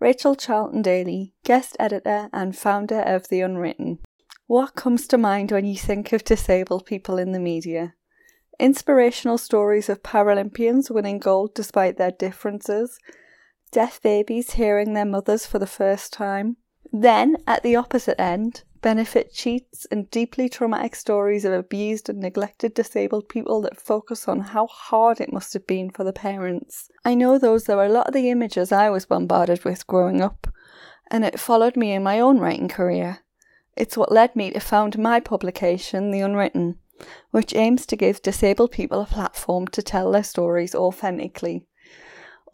Rachel Charlton Dailey, guest editor and founder of The Unwritten. What comes to mind when you think of disabled people in the media? Inspirational stories of Paralympians winning gold despite their differences, deaf babies hearing their mothers for the first time. Then, at the opposite end, benefit cheats and deeply traumatic stories of abused and neglected disabled people that focus on how hard it must have been for the parents. I know those are a lot of the images I was bombarded with growing up, and it followed me in my own writing career. It's what led me to found my publication, The Unwritten, which aims to give disabled people a platform to tell their stories authentically.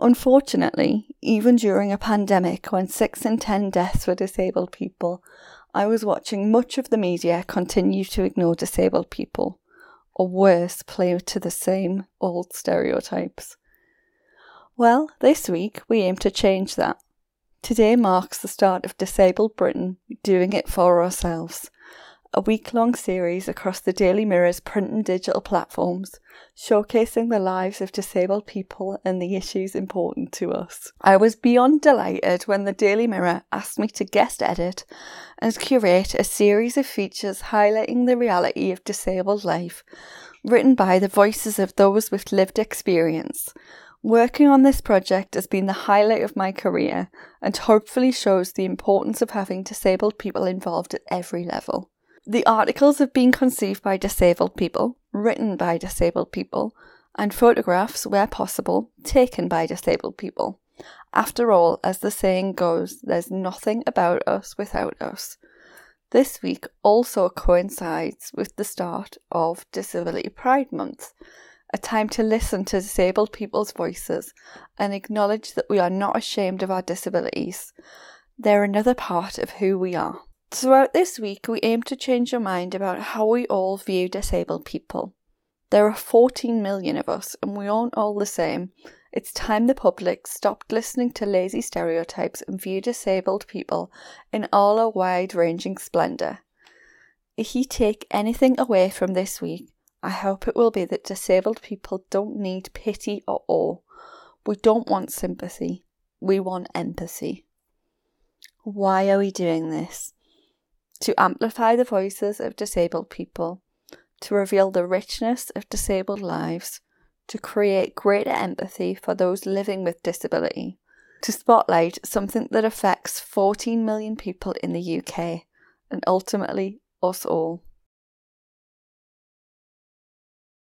Unfortunately, even during a pandemic when 6 in 10 deaths were disabled people, I was watching much of the media continue to ignore disabled people, or worse, play to the same old stereotypes. Well, this week we aim to change that. Today marks the start of Disabled Britain doing it for ourselves, a week long series across the Daily Mirror's print and digital platforms, showcasing the lives of disabled people and the issues important to us. I was beyond delighted when the Daily Mirror asked me to guest edit and curate a series of features highlighting the reality of disabled life, written by the voices of those with lived experience Working on this project has been the highlight of my career and hopefully shows the importance of having disabled people involved at every level. The articles have been conceived by disabled people, written by disabled people, and photographs, where possible, taken by disabled people. After all, as the saying goes, there's nothing about us without us. This week also coincides with the start of Disability Pride Month, a time to listen to disabled people's voices and acknowledge that we are not ashamed of our disabilities. They're another part of who we are. Throughout this week, we aim to change your mind about how we all view disabled people. There are 14 million of us, and we aren't all the same. It's time the public stopped listening to lazy stereotypes and view disabled people in all our wide ranging splendour. If you take anything away from this week, I hope it will be that disabled people don't need pity or awe. We don't want sympathy, we want empathy. Why are we doing this? To amplify the voices of disabled people, to reveal the richness of disabled lives, to create greater empathy for those living with disability, to spotlight something that affects 14 million people in the UK and ultimately us all.